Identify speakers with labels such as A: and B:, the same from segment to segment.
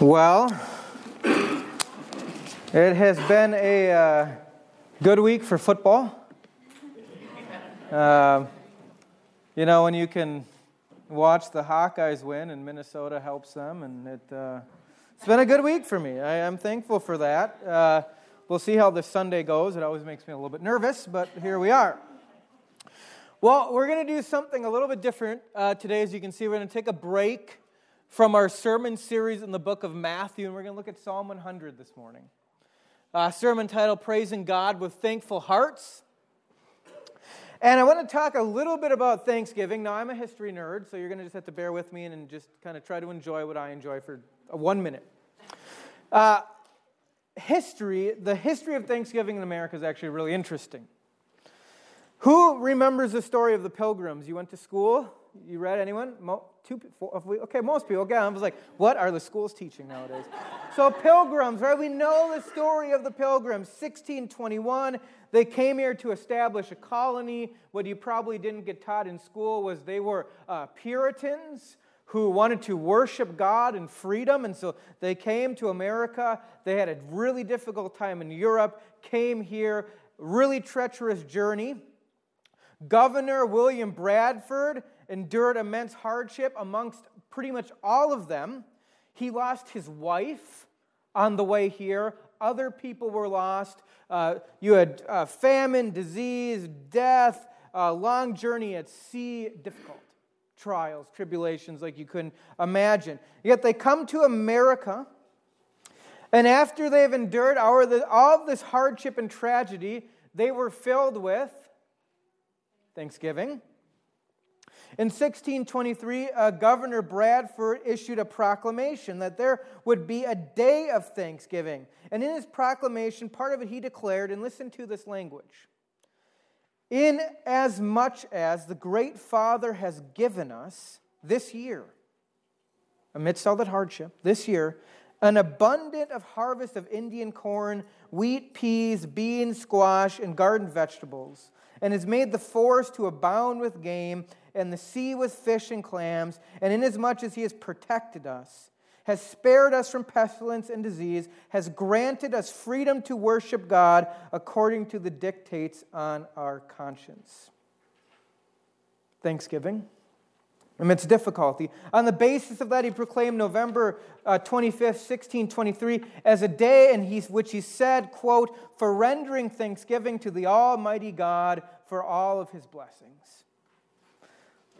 A: Well, it has been a uh, good week for football. Uh, you know, when you can watch the Hawkeyes win and Minnesota helps them, and it, uh, it's been a good week for me. I am thankful for that. Uh, we'll see how this Sunday goes. It always makes me a little bit nervous, but here we are. Well, we're going to do something a little bit different uh, today. As you can see, we're going to take a break from our sermon series in the book of Matthew, and we're going to look at Psalm 100 this morning. A sermon titled Praising God with Thankful Hearts. And I want to talk a little bit about Thanksgiving. Now, I'm a history nerd, so you're going to just have to bear with me and just kind of try to enjoy what I enjoy for one minute. Uh, history, the history of Thanksgiving in America is actually really interesting. Who remembers the story of the pilgrims? You went to school? You read anyone? Mo- two, four, okay, most people. Okay, I was like, what are the schools teaching nowadays? so pilgrims, right? We know the story of the pilgrims. 1621, they came here to establish a colony. What you probably didn't get taught in school was they were uh, Puritans who wanted to worship God and freedom. And so they came to America. They had a really difficult time in Europe, came here, really treacherous journey. Governor William Bradford endured immense hardship amongst pretty much all of them. He lost his wife on the way here. Other people were lost. Uh, you had uh, famine, disease, death, uh, long journey at sea, difficult trials, tribulations like you couldn't imagine. Yet they come to America, and after they've endured all this hardship and tragedy, they were filled with thanksgiving in 1623, uh, Governor Bradford issued a proclamation that there would be a day of thanksgiving. And in his proclamation, part of it he declared, and listen to this language In as much as the great Father has given us this year, amidst all that hardship, this year, an abundant of harvest of Indian corn, wheat, peas, beans, squash, and garden vegetables, and has made the forest to abound with game and the sea with fish and clams, and inasmuch as he has protected us, has spared us from pestilence and disease, has granted us freedom to worship God according to the dictates on our conscience. Thanksgiving. Amidst difficulty. On the basis of that, he proclaimed November uh, 25th, 1623, as a day in which he said, quote, for rendering thanksgiving to the Almighty God for all of his blessings.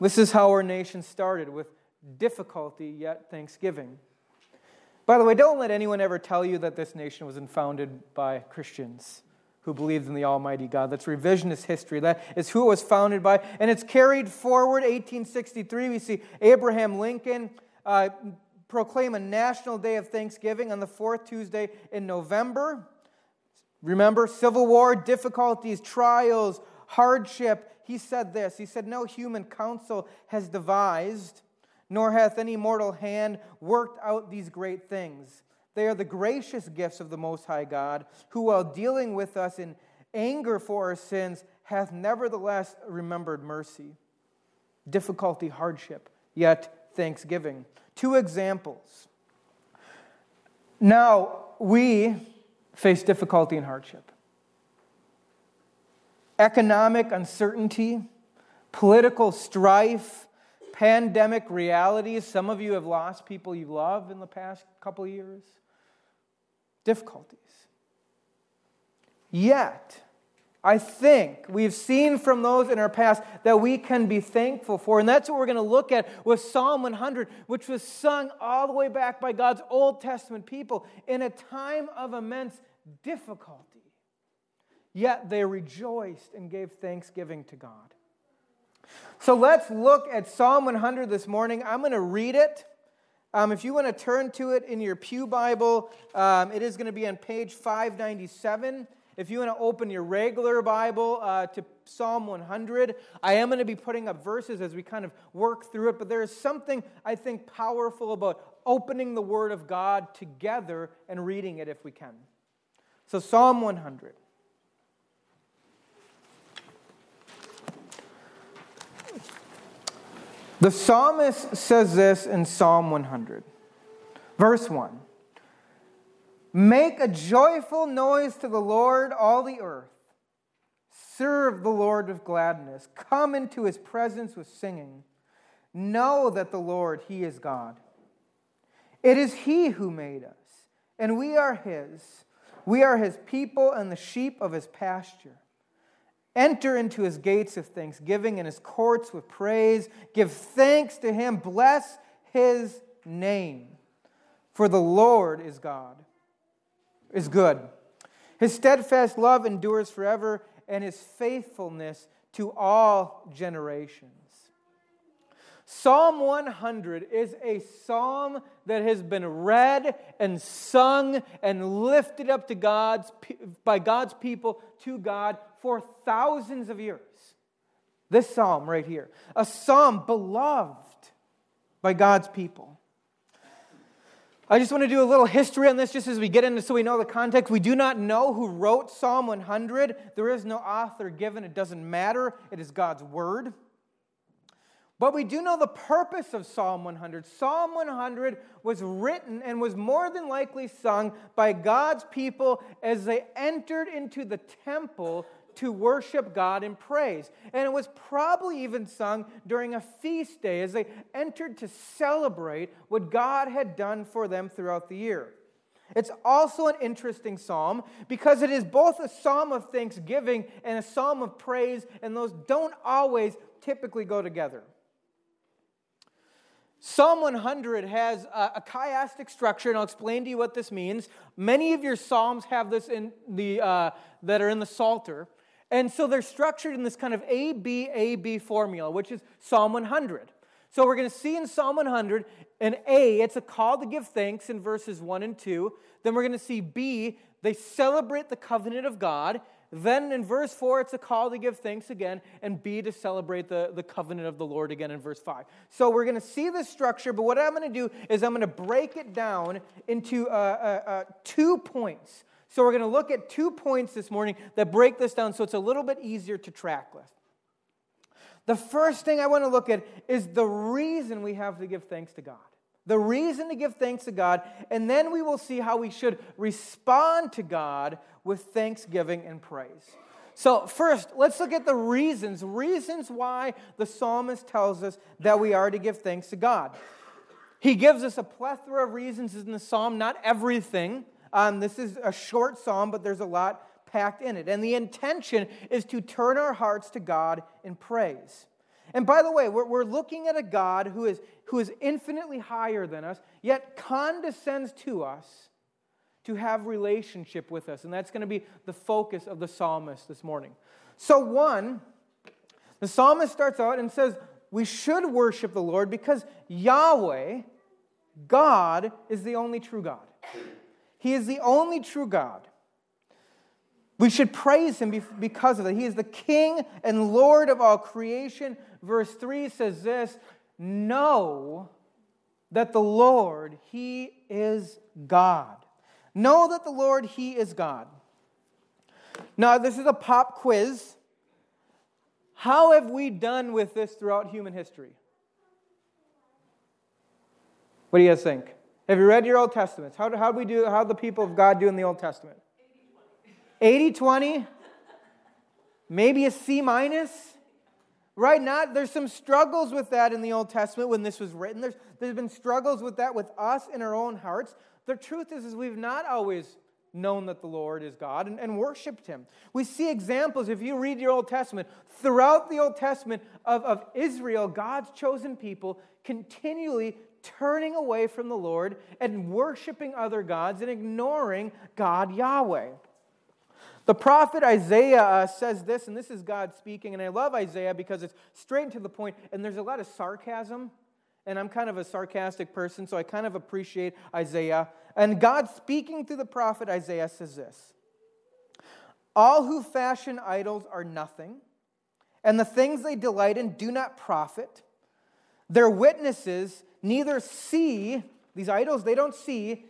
A: This is how our nation started with difficulty yet thanksgiving. By the way, don't let anyone ever tell you that this nation was founded by Christians who believed in the Almighty God. That's revisionist history. That is who it was founded by. And it's carried forward. 1863, we see Abraham Lincoln uh, proclaim a national day of thanksgiving on the fourth Tuesday in November. Remember, Civil War, difficulties, trials, hardship, he said this He said, No human counsel has devised, nor hath any mortal hand worked out these great things. They are the gracious gifts of the Most High God, who, while dealing with us in anger for our sins, hath nevertheless remembered mercy, difficulty, hardship, yet thanksgiving. Two examples. Now, we face difficulty and hardship economic uncertainty, political strife, pandemic realities. Some of you have lost people you love in the past couple years. Difficulties. Yet, I think we've seen from those in our past that we can be thankful for. And that's what we're going to look at with Psalm 100, which was sung all the way back by God's Old Testament people in a time of immense difficulty. Yet they rejoiced and gave thanksgiving to God. So let's look at Psalm 100 this morning. I'm going to read it. Um, if you want to turn to it in your Pew Bible, um, it is going to be on page 597. If you want to open your regular Bible uh, to Psalm 100, I am going to be putting up verses as we kind of work through it, but there is something I think powerful about opening the Word of God together and reading it if we can. So, Psalm 100. The psalmist says this in Psalm 100 Verse 1 Make a joyful noise to the Lord, all the earth. Serve the Lord with gladness. Come into his presence with singing. Know that the Lord, he is God. It is he who made us, and we are his. We are his people and the sheep of his pasture. Enter into his gates of thanksgiving and his courts with praise. Give thanks to him. Bless his name. For the Lord is God, is good. His steadfast love endures forever, and his faithfulness to all generations. Psalm 100 is a psalm that has been read and sung and lifted up to God's, by God's people to God for thousands of years. This psalm right here, a psalm beloved by God's people. I just want to do a little history on this just as we get into so we know the context. We do not know who wrote Psalm 100. There is no author given. It doesn't matter. It is God's word. But we do know the purpose of Psalm 100. Psalm 100 was written and was more than likely sung by God's people as they entered into the temple to worship God in praise. And it was probably even sung during a feast day as they entered to celebrate what God had done for them throughout the year. It's also an interesting psalm because it is both a psalm of thanksgiving and a psalm of praise, and those don't always typically go together. Psalm 100 has a, a, chiastic structure, and I'll explain to you what this means. Many of your psalms have this in the uh, that are in the Psalter, and so they're structured in this kind of A, B, A, B formula, which is Psalm 100. So we're going to see in Psalm 100 an A, it's a call to give thanks in verses 1 and 2. Then we're going to see B, they celebrate the covenant of God. Then in verse 4, it's a call to give thanks again, and B, to celebrate the, the covenant of the Lord again in verse 5. So we're going to see this structure, but what I'm going to do is I'm going to break it down into uh, uh, uh, two points. So we're going to look at two points this morning that break this down so it's a little bit easier to track with. The first thing I want to look at is the reason we have to give thanks to God. The reason to give thanks to God, and then we will see how we should respond to God with thanksgiving and praise. So, first, let's look at the reasons, reasons why the psalmist tells us that we are to give thanks to God. He gives us a plethora of reasons in the psalm, not everything. Um, this is a short psalm, but there's a lot packed in it. And the intention is to turn our hearts to God in praise. And by the way, we're, we're looking at a God who is, who is infinitely higher than us, yet condescends to us to have relationship with us. And that's going to be the focus of the psalmist this morning. So, one, the psalmist starts out and says, We should worship the Lord because Yahweh, God, is the only true God. He is the only true God. We should praise him because of that. He is the King and Lord of all creation. Verse 3 says this Know that the Lord, He is God. Know that the Lord, He is God. Now, this is a pop quiz. How have we done with this throughout human history? What do you guys think? Have you read your Old Testaments? How do, how do we do, how the people of God do in the Old Testament? 80 20? Maybe a C minus? Right now, there's some struggles with that in the Old Testament when this was written. There's, there's been struggles with that with us in our own hearts. The truth is, is we've not always known that the Lord is God and, and worshiped Him. We see examples, if you read your Old Testament, throughout the Old Testament of, of Israel, God's chosen people, continually turning away from the Lord and worshiping other gods and ignoring God Yahweh. The prophet Isaiah uh, says this, and this is God speaking, and I love Isaiah because it's straight to the point, and there's a lot of sarcasm. And I'm kind of a sarcastic person, so I kind of appreciate Isaiah. And God speaking through the prophet Isaiah says this All who fashion idols are nothing, and the things they delight in do not profit. Their witnesses neither see, these idols, they don't see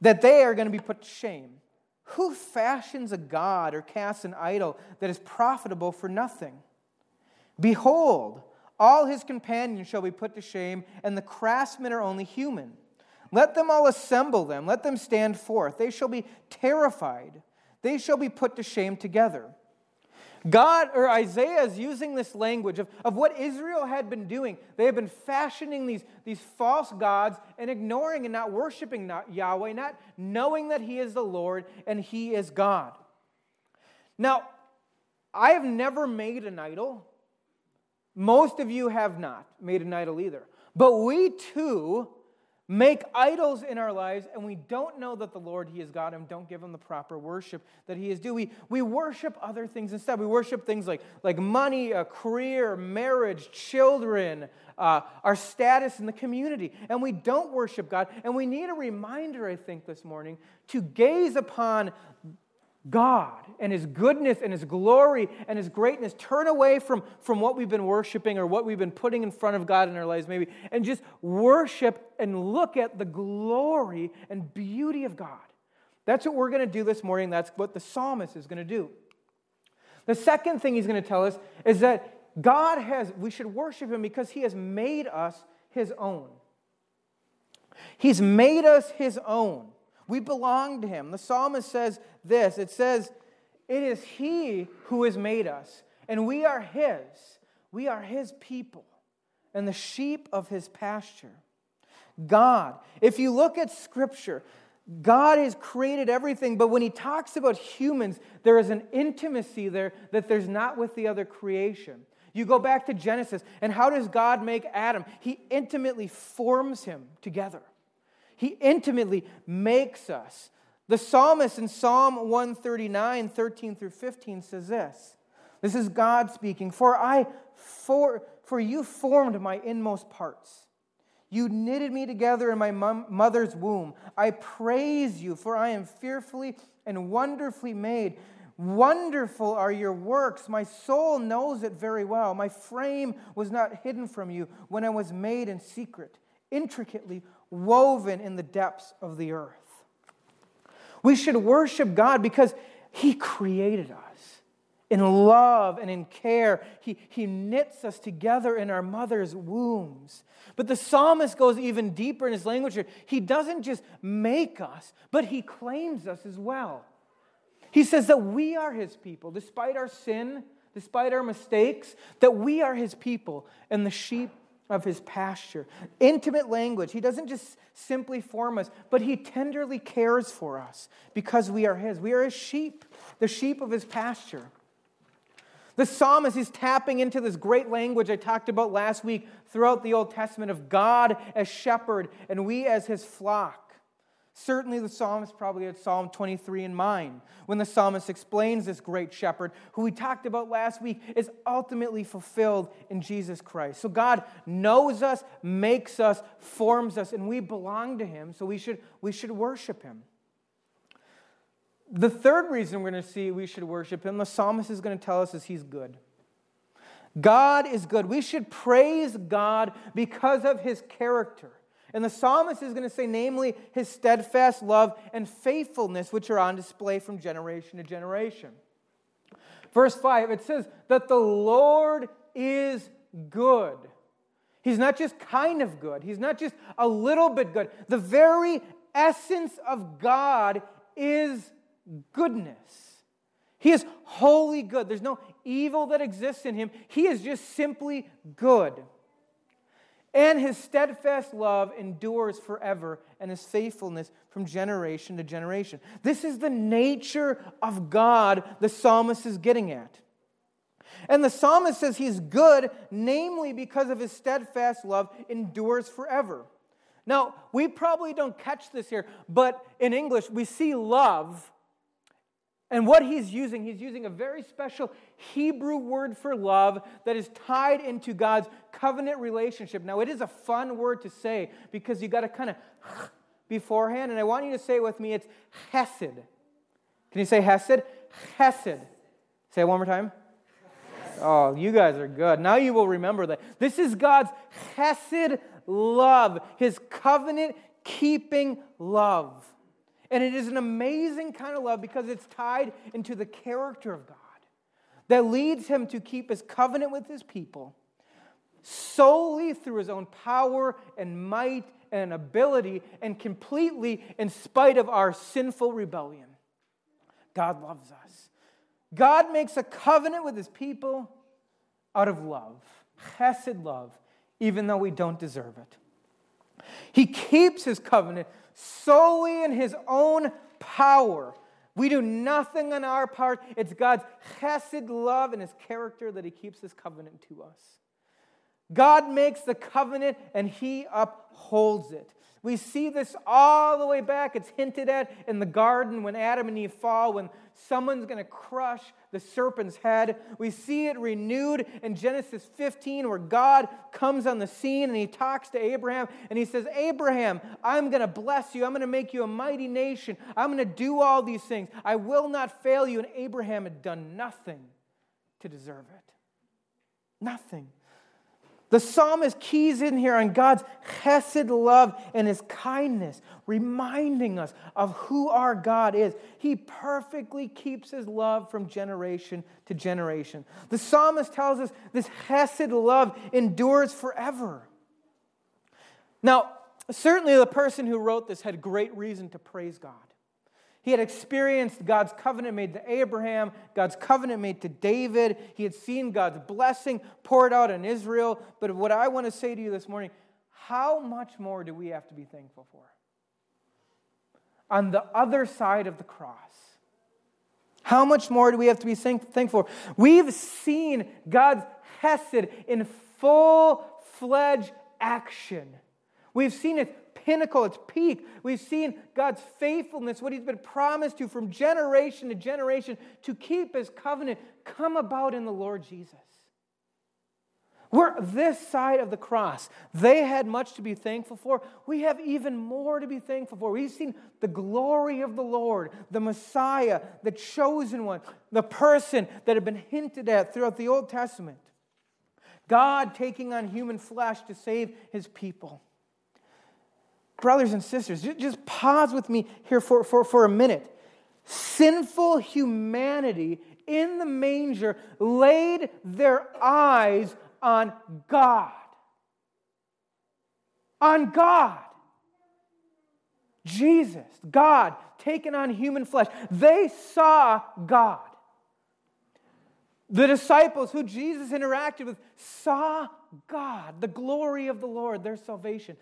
A: that they are going to be put to shame. Who fashions a god or casts an idol that is profitable for nothing? Behold, all his companions shall be put to shame, and the craftsmen are only human. Let them all assemble them. Let them stand forth. They shall be terrified. They shall be put to shame together. God or Isaiah is using this language of, of what Israel had been doing. They had been fashioning these, these false gods and ignoring and not worshiping not Yahweh, not knowing that He is the Lord and He is God. Now, I have never made an idol. Most of you have not made an idol either. But we too make idols in our lives and we don't know that the Lord, He is God, and don't give Him the proper worship that He is due. We, we worship other things instead. We worship things like, like money, a career, marriage, children, uh, our status in the community. And we don't worship God. And we need a reminder, I think, this morning to gaze upon God and His goodness and His glory and His greatness. Turn away from, from what we've been worshiping or what we've been putting in front of God in our lives, maybe, and just worship and look at the glory and beauty of God. That's what we're going to do this morning. That's what the psalmist is going to do. The second thing he's going to tell us is that God has, we should worship Him because He has made us His own. He's made us His own. We belong to him. The psalmist says this it says, It is he who has made us, and we are his. We are his people and the sheep of his pasture. God, if you look at scripture, God has created everything, but when he talks about humans, there is an intimacy there that there's not with the other creation. You go back to Genesis, and how does God make Adam? He intimately forms him together. He intimately makes us. The psalmist in Psalm 139, 13 through 15 says this. This is God speaking. For I for, for you formed my inmost parts. You knitted me together in my mother's womb. I praise you, for I am fearfully and wonderfully made. Wonderful are your works. My soul knows it very well. My frame was not hidden from you when I was made in secret, intricately woven in the depths of the earth. We should worship God because He created us in love and in care. He, he knits us together in our mother's wombs. But the psalmist goes even deeper in his language. He doesn't just make us, but he claims us as well. He says that we are his people, despite our sin, despite our mistakes, that we are his people and the sheep of his pasture. Intimate language. He doesn't just simply form us, but he tenderly cares for us because we are his. We are his sheep, the sheep of his pasture. The psalmist is tapping into this great language I talked about last week throughout the Old Testament of God as shepherd and we as his flock. Certainly, the psalmist probably had Psalm 23 in mind when the psalmist explains this great shepherd, who we talked about last week, is ultimately fulfilled in Jesus Christ. So, God knows us, makes us, forms us, and we belong to Him, so we should, we should worship Him. The third reason we're going to see we should worship Him, the psalmist is going to tell us, is He's good. God is good. We should praise God because of His character. And the psalmist is going to say, namely, his steadfast love and faithfulness, which are on display from generation to generation. Verse 5, it says that the Lord is good. He's not just kind of good, He's not just a little bit good. The very essence of God is goodness. He is wholly good. There's no evil that exists in Him. He is just simply good. And his steadfast love endures forever, and his faithfulness from generation to generation. This is the nature of God the psalmist is getting at. And the psalmist says he's good, namely because of his steadfast love endures forever. Now, we probably don't catch this here, but in English, we see love and what he's using, he's using a very special Hebrew word for love that is tied into God's covenant relationship. Now, it is a fun word to say because you got to kind of beforehand, and I want you to say it with me. It's hesed. Can you say hesed? Hesed. Say it one more time. Oh, you guys are good. Now you will remember that. This is God's hesed love, his covenant keeping love. And it is an amazing kind of love because it's tied into the character of God that leads him to keep his covenant with his people solely through his own power and might and ability and completely in spite of our sinful rebellion. God loves us. God makes a covenant with his people out of love, chesed love, even though we don't deserve it. He keeps his covenant solely in his own power. We do nothing on our part. It's God's chesed love and his character that he keeps his covenant to us. God makes the covenant and he upholds it. We see this all the way back. It's hinted at in the garden when Adam and Eve fall, when someone's going to crush the serpent's head. We see it renewed in Genesis 15, where God comes on the scene and he talks to Abraham and he says, Abraham, I'm going to bless you. I'm going to make you a mighty nation. I'm going to do all these things. I will not fail you. And Abraham had done nothing to deserve it. Nothing. The psalmist keys in here on God's chesed love and his kindness, reminding us of who our God is. He perfectly keeps his love from generation to generation. The psalmist tells us this chesed love endures forever. Now, certainly the person who wrote this had great reason to praise God. He had experienced God's covenant made to Abraham, God's covenant made to David. He had seen God's blessing poured out on Israel. But what I want to say to you this morning, how much more do we have to be thankful for? On the other side of the cross, how much more do we have to be thankful for? We've seen God's Hesed in full fledged action. We've seen it pinnacle, its peak. We've seen God's faithfulness, what He's been promised to from generation to generation to keep His covenant come about in the Lord Jesus. We're this side of the cross. They had much to be thankful for. We have even more to be thankful for. We've seen the glory of the Lord, the Messiah, the chosen one, the person that had been hinted at throughout the Old Testament. God taking on human flesh to save his people brothers and sisters, just pause with me here for, for, for a minute. Sinful humanity in the manger laid their eyes on God. On God. Jesus, God, taken on human flesh. They saw God. The disciples who Jesus interacted with saw God, the glory of the Lord, their salvation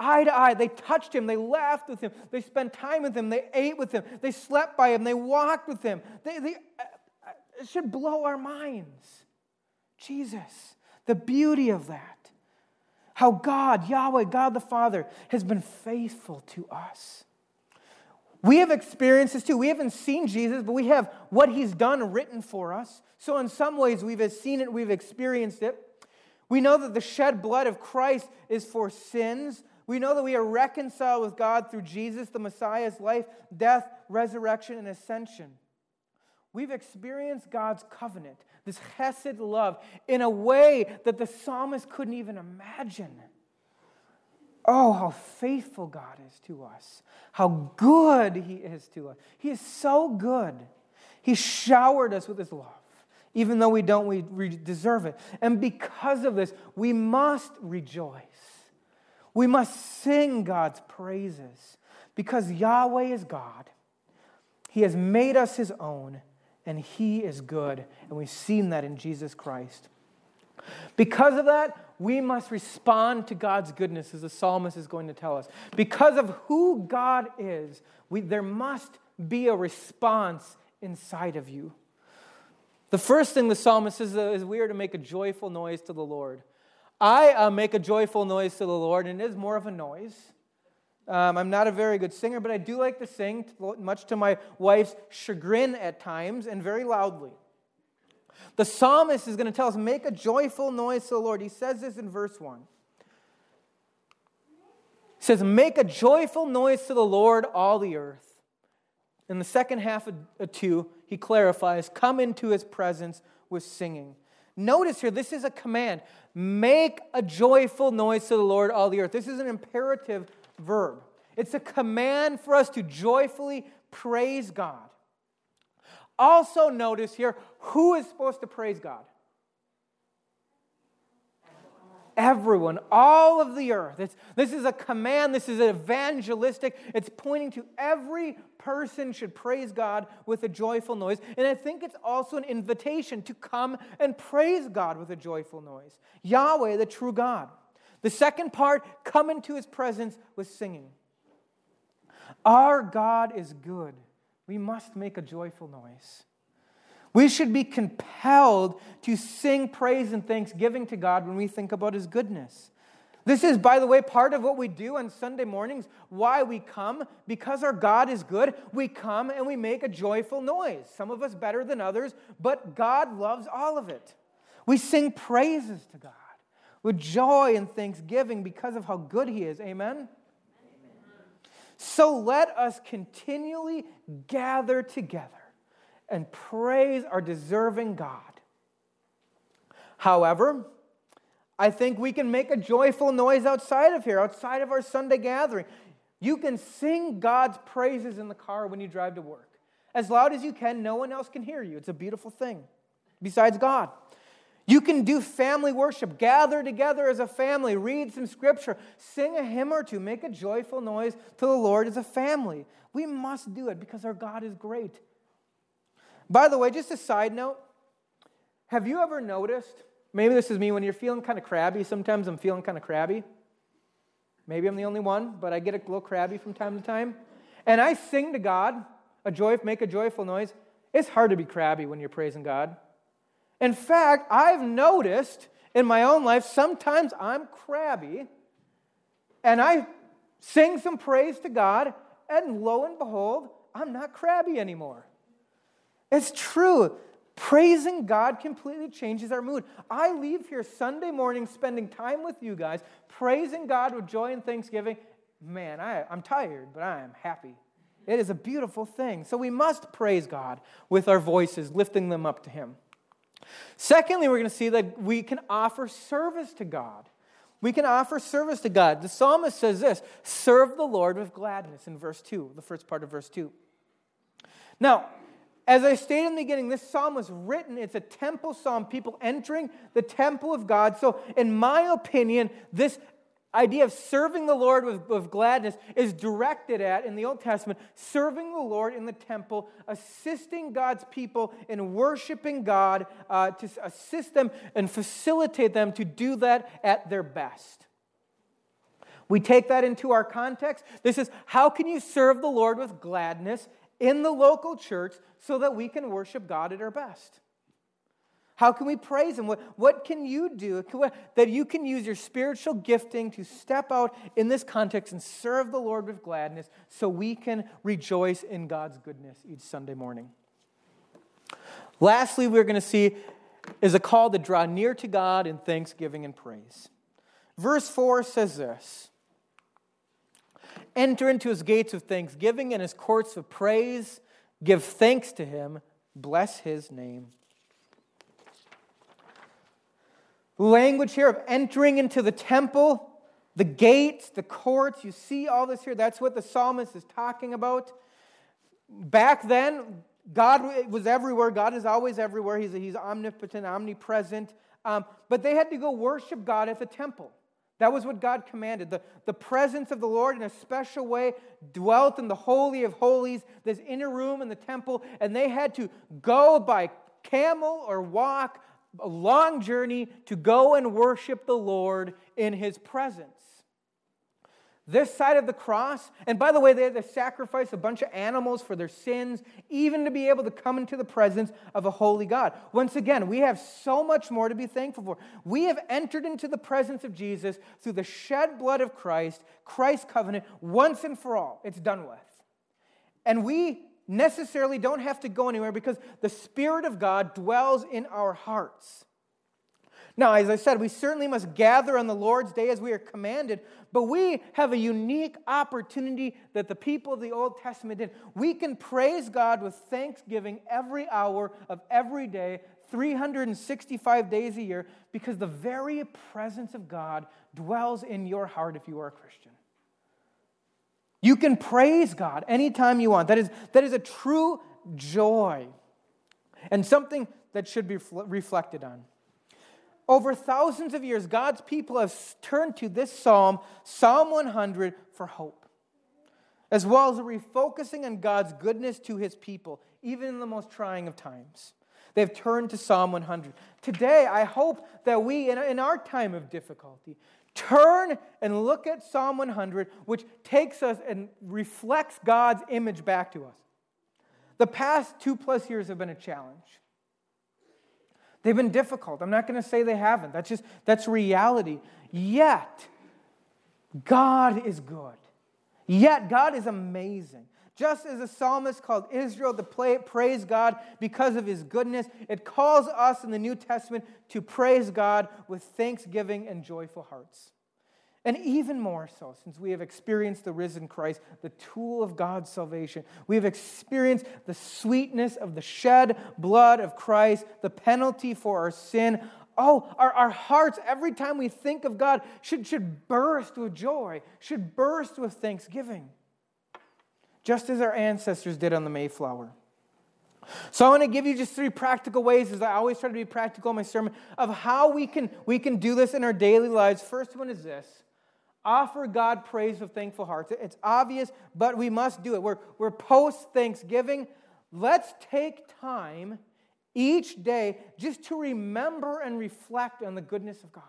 A: eye to eye. They touched him. They laughed with him. They spent time with him. They ate with him. They slept by him. They walked with him. They, they, it should blow our minds. Jesus, the beauty of that. How God, Yahweh, God the Father, has been faithful to us. We have experienced this too. We haven't seen Jesus, but we have what he's done written for us. So, in some ways, we've seen it, we've experienced it. We know that the shed blood of Christ is for sins, we know that we are reconciled with God through Jesus, the Messiah's life, death, resurrection, and ascension. We've experienced God's covenant, this chesed love, in a way that the psalmist couldn't even imagine. Oh, how faithful God is to us. How good He is to us. He is so good. He showered us with His love, even though we don't we deserve it. And because of this, we must rejoice. We must sing God's praises because Yahweh is God. He has made us his own, and he is good. And we've seen that in Jesus Christ. Because of that, we must respond to God's goodness, as the psalmist is going to tell us. Because of who God is, we, there must be a response inside of you. The first thing the psalmist says is we are to make a joyful noise to the Lord. I uh, make a joyful noise to the Lord, and it is more of a noise. Um, I'm not a very good singer, but I do like to sing, much to my wife's chagrin at times, and very loudly. The psalmist is going to tell us, make a joyful noise to the Lord. He says this in verse 1. He says, Make a joyful noise to the Lord, all the earth. In the second half of 2, he clarifies, Come into his presence with singing. Notice here, this is a command. Make a joyful noise to the Lord, all the earth. This is an imperative verb. It's a command for us to joyfully praise God. Also, notice here who is supposed to praise God? Everyone, all of the earth. It's, this is a command, this is evangelistic. It's pointing to every person should praise God with a joyful noise. And I think it's also an invitation to come and praise God with a joyful noise. Yahweh, the true God. The second part, come into his presence with singing. Our God is good. We must make a joyful noise. We should be compelled to sing praise and thanksgiving to God when we think about His goodness. This is, by the way, part of what we do on Sunday mornings, why we come. Because our God is good, we come and we make a joyful noise. Some of us better than others, but God loves all of it. We sing praises to God with joy and thanksgiving because of how good He is. Amen? So let us continually gather together and praise our deserving God. However, I think we can make a joyful noise outside of here, outside of our Sunday gathering. You can sing God's praises in the car when you drive to work. As loud as you can, no one else can hear you. It's a beautiful thing, besides God. You can do family worship, gather together as a family, read some scripture, sing a hymn or two, make a joyful noise to the Lord as a family. We must do it because our God is great. By the way, just a side note have you ever noticed? Maybe this is me when you're feeling kind of crabby. Sometimes I'm feeling kind of crabby. Maybe I'm the only one, but I get a little crabby from time to time. And I sing to God, a joy, make a joyful noise. It's hard to be crabby when you're praising God. In fact, I've noticed in my own life sometimes I'm crabby and I sing some praise to God, and lo and behold, I'm not crabby anymore. It's true. Praising God completely changes our mood. I leave here Sunday morning spending time with you guys, praising God with joy and thanksgiving. Man, I, I'm tired, but I am happy. It is a beautiful thing. So we must praise God with our voices, lifting them up to Him. Secondly, we're going to see that we can offer service to God. We can offer service to God. The psalmist says this serve the Lord with gladness in verse 2, the first part of verse 2. Now, as I stated in the beginning, this psalm was written, it's a temple psalm, people entering the temple of God. So, in my opinion, this idea of serving the Lord with, with, gladness is directed at, in the Old Testament, serving the Lord in the temple, assisting God's people in worshiping God, uh, to assist them and facilitate them to do that at their best. We take that into our context. This is how can you serve the Lord with gladness in the local church so that we can worship God at our best? How can we praise Him? What, what can you do that you can use your spiritual gifting to step out in this context and serve the Lord with gladness so we can rejoice in God's goodness each Sunday morning? Lastly, we're going to see is a call to draw near to God in thanksgiving and praise. Verse 4 says this Enter into his gates with thanksgiving and his courts of praise. Give thanks to him. Bless his name. Language here of entering into the temple, the gates, the courts. You see all this here. That's what the psalmist is talking about. Back then, God was everywhere. God is always everywhere. He's, he's omnipotent, omnipresent. Um, but they had to go worship God at the temple. That was what God commanded. The, the presence of the Lord in a special way dwelt in the Holy of Holies, this inner room in the temple, and they had to go by camel or walk a long journey to go and worship the Lord in his presence this side of the cross. And by the way, they had to sacrifice a bunch of animals for their sins, even to be able to come into the presence of a holy God. Once again, we have so much more to be thankful for. We have entered into the presence of Jesus through the shed blood of Christ, Christ's covenant, once and for all. It's done with. And we necessarily don't have to go anywhere because the Spirit of God dwells in our hearts. Now, as I said, we certainly must gather on the Lord's day as we are commanded, but we have a unique opportunity that the people of the Old Testament did. We can praise God with thanksgiving every hour of every day, 365 days a year, because the very presence of God dwells in your heart if you are a Christian. You can praise God anytime you want. That is, that is a true joy and something that should be reflected on. Over thousands of years, God's people have turned to this psalm, Psalm 100, for hope, as well as a refocusing on God's goodness to his people, even in the most trying of times. They've turned to Psalm 100. Today, I hope that we, in our time of difficulty, turn and look at Psalm 100, which takes us and reflects God's image back to us. The past two plus years have been a challenge. They've been difficult. I'm not going to say they haven't. That's just that's reality. Yet God is good. Yet God is amazing. Just as the psalmist called Israel to praise God because of his goodness, it calls us in the New Testament to praise God with thanksgiving and joyful hearts. And even more so, since we have experienced the risen Christ, the tool of God's salvation, we have experienced the sweetness of the shed blood of Christ, the penalty for our sin. Oh, our, our hearts, every time we think of God, should, should burst with joy, should burst with thanksgiving, just as our ancestors did on the Mayflower. So I want to give you just three practical ways, as I always try to be practical in my sermon, of how we can, we can do this in our daily lives. First one is this Offer God praise with thankful hearts. It's obvious, but we must do it. We're, we're post Thanksgiving. Let's take time each day just to remember and reflect on the goodness of God.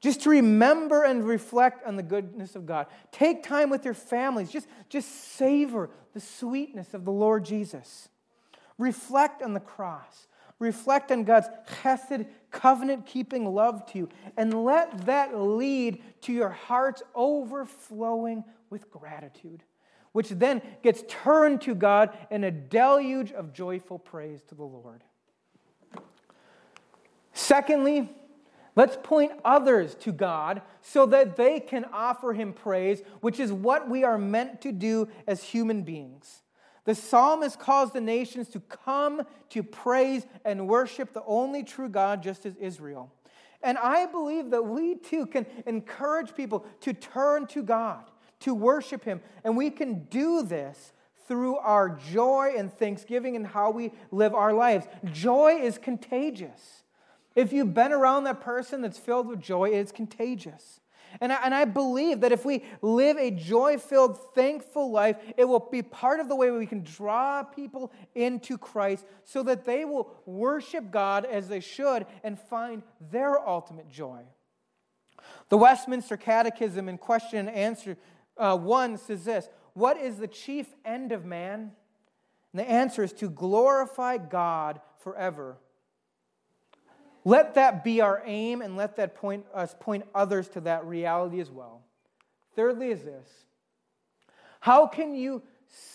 A: Just to remember and reflect on the goodness of God. Take time with your families. Just, just savor the sweetness of the Lord Jesus. Reflect on the cross. Reflect on God's chesed, covenant keeping love to you, and let that lead to your hearts overflowing with gratitude, which then gets turned to God in a deluge of joyful praise to the Lord. Secondly, Let's point others to God so that they can offer Him praise, which is what we are meant to do as human beings. The psalmist calls the nations to come to praise and worship the only true God, just as Israel. And I believe that we too can encourage people to turn to God, to worship Him. And we can do this through our joy and thanksgiving and how we live our lives. Joy is contagious. If you've been around that person that's filled with joy, it's contagious. And I, and I believe that if we live a joy filled, thankful life, it will be part of the way we can draw people into Christ so that they will worship God as they should and find their ultimate joy. The Westminster Catechism in question and answer uh, 1 says this What is the chief end of man? And the answer is to glorify God forever let that be our aim and let that point us point others to that reality as well. Thirdly, is this how can you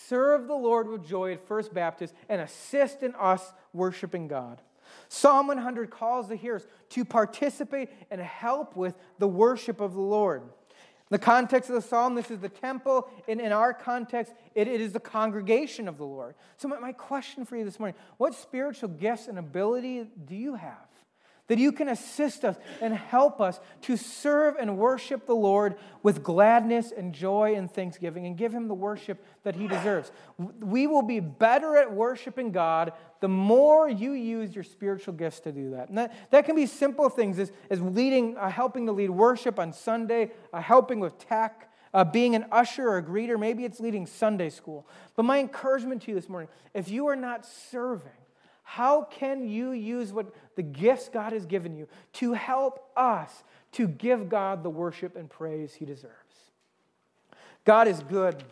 A: serve the Lord with joy at First Baptist and assist in us worshiping God? Psalm 100 calls the hearers to participate and help with the worship of the Lord. In the context of the psalm, this is the temple. In, in our context, it, it is the congregation of the Lord. So, my, my question for you this morning what spiritual gifts and ability do you have? That you can assist us and help us to serve and worship the Lord with gladness and joy and thanksgiving and give him the worship that he deserves. We will be better at worshiping God the more you use your spiritual gifts to do that. And that, that can be simple things as, as leading, uh, helping to lead worship on Sunday, uh, helping with tech. Uh, being an usher or a greeter, maybe it's leading Sunday school. But my encouragement to you this morning if you are not serving, how can you use what the gifts God has given you to help us to give God the worship and praise he deserves? God is good.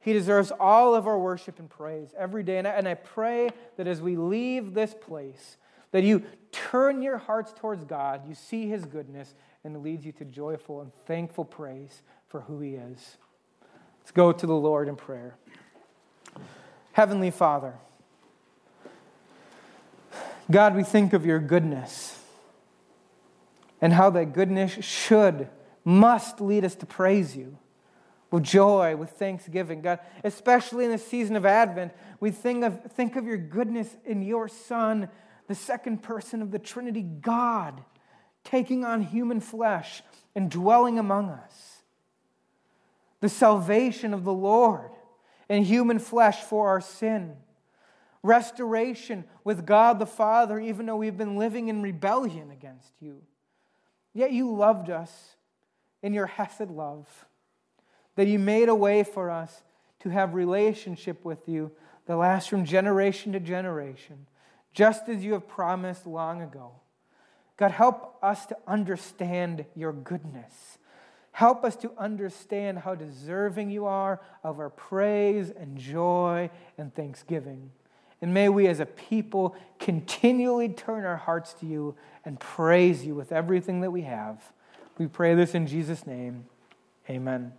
A: He deserves all of our worship and praise every day. And I, and I pray that as we leave this place, that you turn your hearts towards God, you see his goodness, and it leads you to joyful and thankful praise for who he is. Let's go to the Lord in prayer. Heavenly Father, God, we think of your goodness and how that goodness should, must lead us to praise you with joy, with thanksgiving. God, especially in the season of Advent, we think of, think of your goodness in your Son, the second person of the Trinity, God, taking on human flesh and dwelling among us. The salvation of the Lord in human flesh for our sin restoration with God the Father, even though we've been living in rebellion against you. Yet you loved us in your Hesed love, that you made a way for us to have relationship with you that lasts from generation to generation, just as you have promised long ago. God, help us to understand your goodness. Help us to understand how deserving you are of our praise and joy and thanksgiving. And may we as a people continually turn our hearts to you and praise you with everything that we have. We pray this in Jesus' name. Amen.